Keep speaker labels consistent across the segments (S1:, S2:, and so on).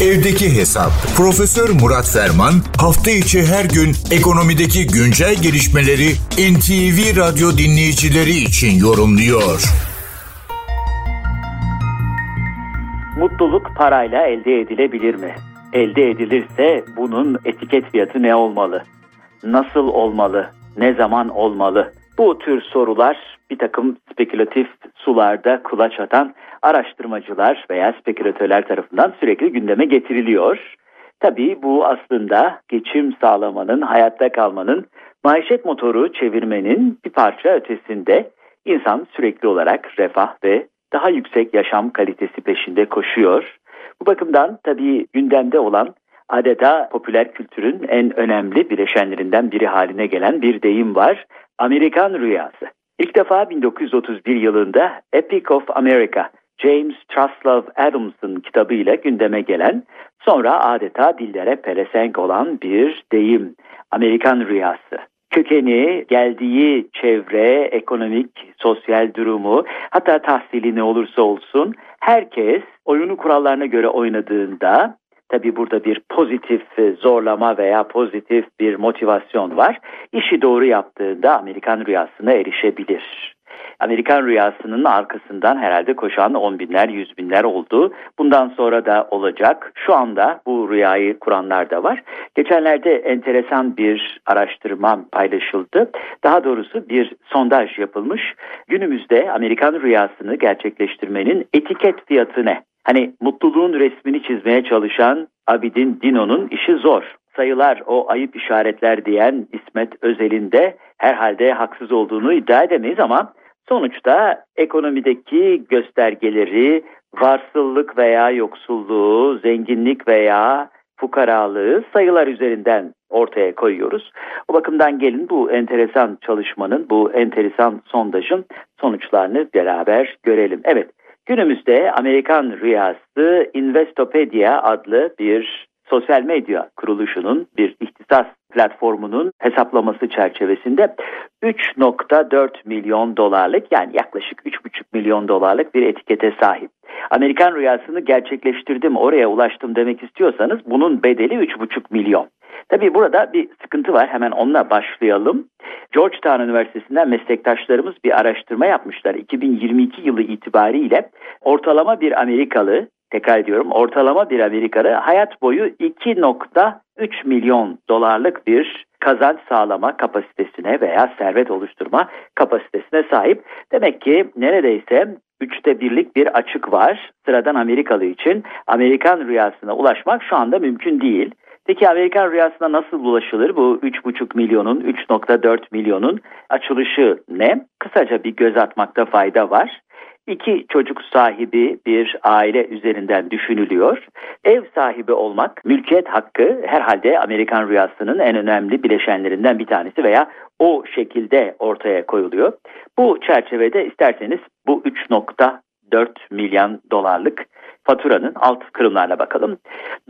S1: Evdeki Hesap. Profesör Murat Ferman hafta içi her gün ekonomideki güncel gelişmeleri NTV Radyo dinleyicileri için yorumluyor.
S2: Mutluluk parayla elde edilebilir mi? Elde edilirse bunun etiket fiyatı ne olmalı? Nasıl olmalı? Ne zaman olmalı? Bu tür sorular bir takım spekülatif sularda kulaç atan araştırmacılar veya spekülatörler tarafından sürekli gündeme getiriliyor. Tabii bu aslında geçim sağlamanın, hayatta kalmanın, maişet motoru çevirmenin bir parça ötesinde insan sürekli olarak refah ve daha yüksek yaşam kalitesi peşinde koşuyor. Bu bakımdan tabii gündemde olan adeta popüler kültürün en önemli bileşenlerinden biri haline gelen bir deyim var. Amerikan rüyası. İlk defa 1931 yılında Epic of America, James Truslove Adams'ın kitabıyla gündeme gelen, sonra adeta dillere pelesenk olan bir deyim, Amerikan rüyası. Kökeni, geldiği çevre, ekonomik, sosyal durumu, hatta tahsili ne olursa olsun herkes oyunu kurallarına göre oynadığında Tabi burada bir pozitif zorlama veya pozitif bir motivasyon var. İşi doğru yaptığında Amerikan rüyasına erişebilir. Amerikan rüyasının arkasından herhalde koşan on binler, yüz binler oldu. Bundan sonra da olacak. Şu anda bu rüyayı kuranlar da var. Geçenlerde enteresan bir araştırma paylaşıldı. Daha doğrusu bir sondaj yapılmış. Günümüzde Amerikan rüyasını gerçekleştirmenin etiket fiyatı ne? Hani mutluluğun resmini çizmeye çalışan Abidin Dino'nun işi zor. Sayılar o ayıp işaretler diyen İsmet Özel'in de herhalde haksız olduğunu iddia edemeyiz ama sonuçta ekonomideki göstergeleri varsıllık veya yoksulluğu, zenginlik veya fukaralığı sayılar üzerinden ortaya koyuyoruz. O bakımdan gelin bu enteresan çalışmanın, bu enteresan sondajın sonuçlarını beraber görelim. Evet, Günümüzde Amerikan Rüyası Investopedia adlı bir sosyal medya kuruluşunun bir ihtisas platformunun hesaplaması çerçevesinde 3.4 milyon dolarlık yani yaklaşık 3.5 milyon dolarlık bir etikete sahip. Amerikan rüyasını gerçekleştirdim oraya ulaştım demek istiyorsanız bunun bedeli 3.5 milyon. Tabii burada bir sıkıntı var. Hemen onunla başlayalım. Georgetown Üniversitesi'nden meslektaşlarımız bir araştırma yapmışlar. 2022 yılı itibariyle ortalama bir Amerikalı, tekrar ediyorum ortalama bir Amerikalı hayat boyu 2.3 milyon dolarlık bir kazanç sağlama kapasitesine veya servet oluşturma kapasitesine sahip. Demek ki neredeyse üçte birlik bir açık var. Sıradan Amerikalı için Amerikan rüyasına ulaşmak şu anda mümkün değil. Peki Amerikan rüyasına nasıl ulaşılır? Bu 3,5 milyonun, 3,4 milyonun açılışı ne? Kısaca bir göz atmakta fayda var. İki çocuk sahibi bir aile üzerinden düşünülüyor. Ev sahibi olmak, mülkiyet hakkı herhalde Amerikan rüyasının en önemli bileşenlerinden bir tanesi veya o şekilde ortaya koyuluyor. Bu çerçevede isterseniz bu 3.4 milyon dolarlık faturanın alt kırımlarına bakalım.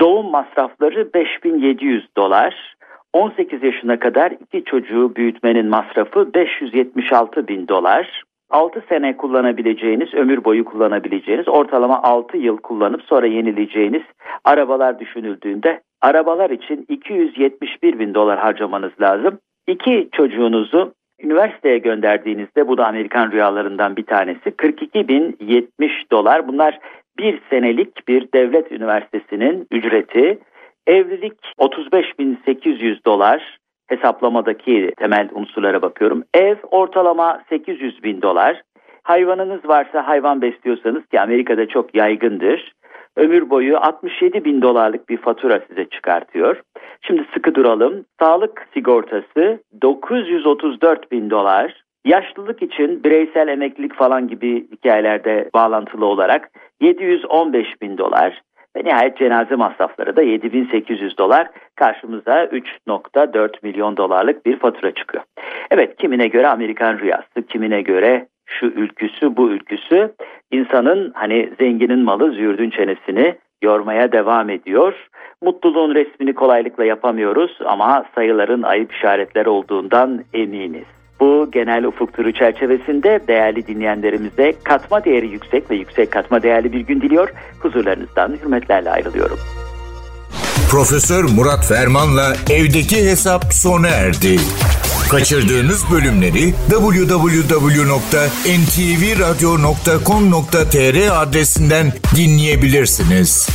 S2: Doğum masrafları 5700 dolar. 18 yaşına kadar iki çocuğu büyütmenin masrafı 576 bin dolar. 6 sene kullanabileceğiniz, ömür boyu kullanabileceğiniz, ortalama 6 yıl kullanıp sonra yenileyeceğiniz arabalar düşünüldüğünde arabalar için 271 bin dolar harcamanız lazım. İki çocuğunuzu üniversiteye gönderdiğinizde bu da Amerikan rüyalarından bir tanesi 42 bin 70 dolar. Bunlar bir senelik bir devlet üniversitesinin ücreti. Evlilik 35.800 dolar hesaplamadaki temel unsurlara bakıyorum. Ev ortalama 800 bin dolar. Hayvanınız varsa hayvan besliyorsanız ki Amerika'da çok yaygındır. Ömür boyu 67 bin dolarlık bir fatura size çıkartıyor. Şimdi sıkı duralım. Sağlık sigortası 934 bin dolar. Yaşlılık için bireysel emeklilik falan gibi hikayelerde bağlantılı olarak 715 bin dolar ve nihayet cenaze masrafları da 7800 dolar karşımıza 3.4 milyon dolarlık bir fatura çıkıyor. Evet kimine göre Amerikan rüyası, kimine göre şu ülküsü bu ülküsü insanın hani zenginin malı züğürdün çenesini yormaya devam ediyor. Mutluluğun resmini kolaylıkla yapamıyoruz ama sayıların ayıp işaretler olduğundan eminiz. Bu genel ufuk turu çerçevesinde değerli dinleyenlerimize katma değeri yüksek ve yüksek katma değerli bir gün diliyor. Huzurlarınızdan hürmetlerle ayrılıyorum.
S1: Profesör Murat Ferman'la evdeki hesap sona erdi. Kaçırdığınız bölümleri www.ntvradio.com.tr adresinden dinleyebilirsiniz.